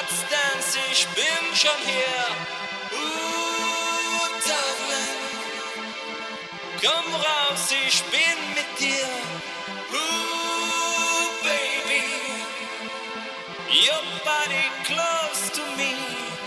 Let's Dance, ich bin schon hier. Uh, darling, komm raus, ich bin mit dir. Uh, baby, your body close to me.